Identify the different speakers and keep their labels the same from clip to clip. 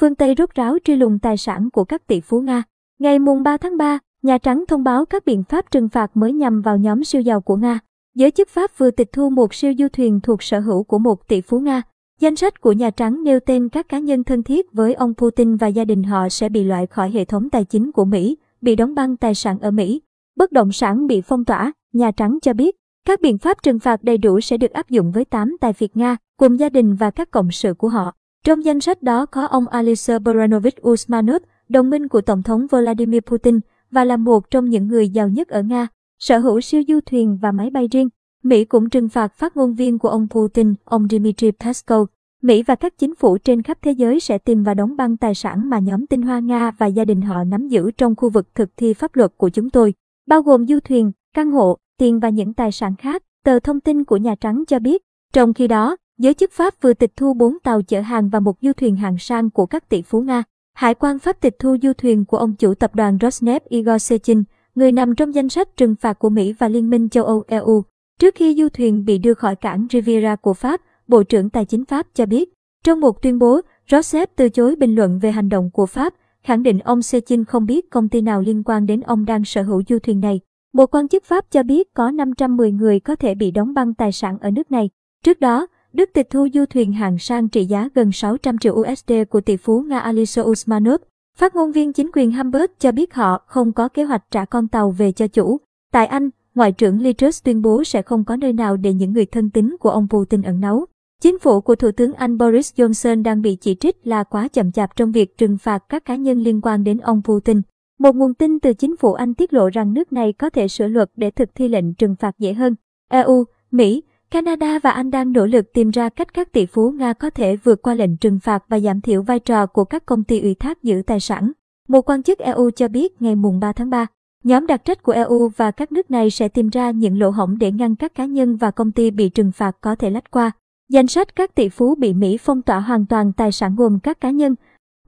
Speaker 1: phương Tây rốt ráo truy lùng tài sản của các tỷ phú Nga. Ngày mùng 3 tháng 3, Nhà Trắng thông báo các biện pháp trừng phạt mới nhằm vào nhóm siêu giàu của Nga. Giới chức Pháp vừa tịch thu một siêu du thuyền thuộc sở hữu của một tỷ phú Nga. Danh sách của Nhà Trắng nêu tên các cá nhân thân thiết với ông Putin và gia đình họ sẽ bị loại khỏi hệ thống tài chính của Mỹ, bị đóng băng tài sản ở Mỹ. Bất động sản bị phong tỏa, Nhà Trắng cho biết, các biện pháp trừng phạt đầy đủ sẽ được áp dụng với 8 tài phiệt Nga, cùng gia đình và các cộng sự của họ. Trong danh sách đó có ông Alisher Baranovich Usmanov, đồng minh của Tổng thống Vladimir Putin và là một trong những người giàu nhất ở Nga, sở hữu siêu du thuyền và máy bay riêng. Mỹ cũng trừng phạt phát ngôn viên của ông Putin, ông Dmitry Peskov. Mỹ và các chính phủ trên khắp thế giới sẽ tìm và đóng băng tài sản mà nhóm tinh hoa Nga và gia đình họ nắm giữ trong khu vực thực thi pháp luật của chúng tôi, bao gồm du thuyền, căn hộ, tiền và những tài sản khác, tờ thông tin của Nhà Trắng cho biết. Trong khi đó, giới chức Pháp vừa tịch thu 4 tàu chở hàng và một du thuyền hàng sang của các tỷ phú Nga. Hải quan Pháp tịch thu du thuyền của ông chủ tập đoàn Rosneft Igor Sechin, người nằm trong danh sách trừng phạt của Mỹ và Liên minh châu Âu EU. Trước khi du thuyền bị đưa khỏi cảng Riviera của Pháp, Bộ trưởng Tài chính Pháp cho biết. Trong một tuyên bố, Rosneft từ chối bình luận về hành động của Pháp, khẳng định ông Sechin không biết công ty nào liên quan đến ông đang sở hữu du thuyền này. Một quan chức Pháp cho biết có 510 người có thể bị đóng băng tài sản ở nước này. Trước đó, Đức tịch thu du thuyền hàng sang trị giá gần 600 triệu USD của tỷ phú Nga Alisa Usmanov. Phát ngôn viên chính quyền Hamburg cho biết họ không có kế hoạch trả con tàu về cho chủ. Tại Anh, Ngoại trưởng Liz Truss tuyên bố sẽ không có nơi nào để những người thân tín của ông Putin ẩn náu. Chính phủ của Thủ tướng Anh Boris Johnson đang bị chỉ trích là quá chậm chạp trong việc trừng phạt các cá nhân liên quan đến ông Putin. Một nguồn tin từ chính phủ Anh tiết lộ rằng nước này có thể sửa luật để thực thi lệnh trừng phạt dễ hơn. EU, Mỹ, Canada và Anh đang nỗ lực tìm ra cách các tỷ phú Nga có thể vượt qua lệnh trừng phạt và giảm thiểu vai trò của các công ty ủy thác giữ tài sản. Một quan chức EU cho biết ngày mùng 3 tháng 3, nhóm đặc trách của EU và các nước này sẽ tìm ra những lỗ hổng để ngăn các cá nhân và công ty bị trừng phạt có thể lách qua. Danh sách các tỷ phú bị Mỹ phong tỏa hoàn toàn tài sản gồm các cá nhân.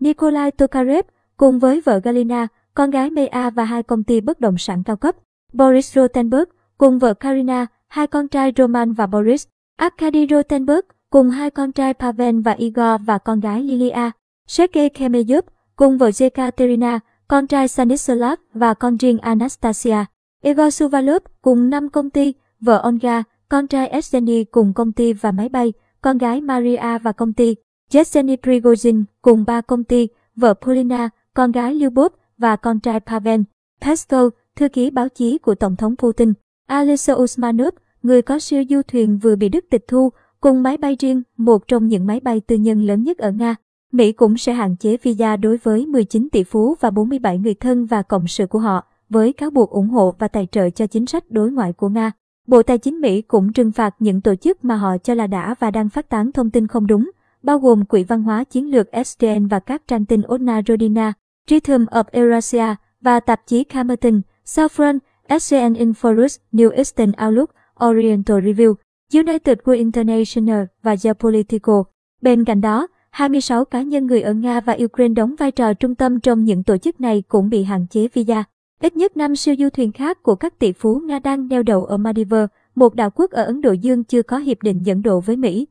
Speaker 1: Nikolai Tokarev cùng với vợ Galina, con gái Maya và hai công ty bất động sản cao cấp. Boris Rotenberg cùng vợ Karina, hai con trai Roman và Boris. Arkady Rotenberg cùng hai con trai Pavel và Igor và con gái Lilia. Sergei Khemeyov cùng vợ Yekaterina, con trai Stanislav và con riêng Anastasia. Igor Suvalov cùng năm công ty, vợ Olga, con trai Evgeny cùng công ty và máy bay, con gái Maria và công ty, Yevgeny Prigozhin cùng ba công ty, vợ Polina, con gái Lyubov và con trai Pavel. Peskov, thư ký báo chí của Tổng thống Putin, Alexei Usmanov, người có siêu du thuyền vừa bị Đức tịch thu, cùng máy bay riêng, một trong những máy bay tư nhân lớn nhất ở Nga. Mỹ cũng sẽ hạn chế visa đối với 19 tỷ phú và 47 người thân và cộng sự của họ, với cáo buộc ủng hộ và tài trợ cho chính sách đối ngoại của Nga. Bộ Tài chính Mỹ cũng trừng phạt những tổ chức mà họ cho là đã và đang phát tán thông tin không đúng, bao gồm Quỹ văn hóa chiến lược SDN và các trang tin Odna Rodina, Rhythm of Eurasia và tạp chí Kamerton, Southern, SCN Inforus, New Eastern Outlook, Oriental Review, United World International và Geopolitical. Bên cạnh đó, 26 cá nhân người ở Nga và Ukraine đóng vai trò trung tâm trong những tổ chức này cũng bị hạn chế visa. Ít nhất 5 siêu du thuyền khác của các tỷ phú Nga đang neo đậu ở Maldives, một đảo quốc ở Ấn Độ Dương chưa có hiệp định dẫn độ với Mỹ.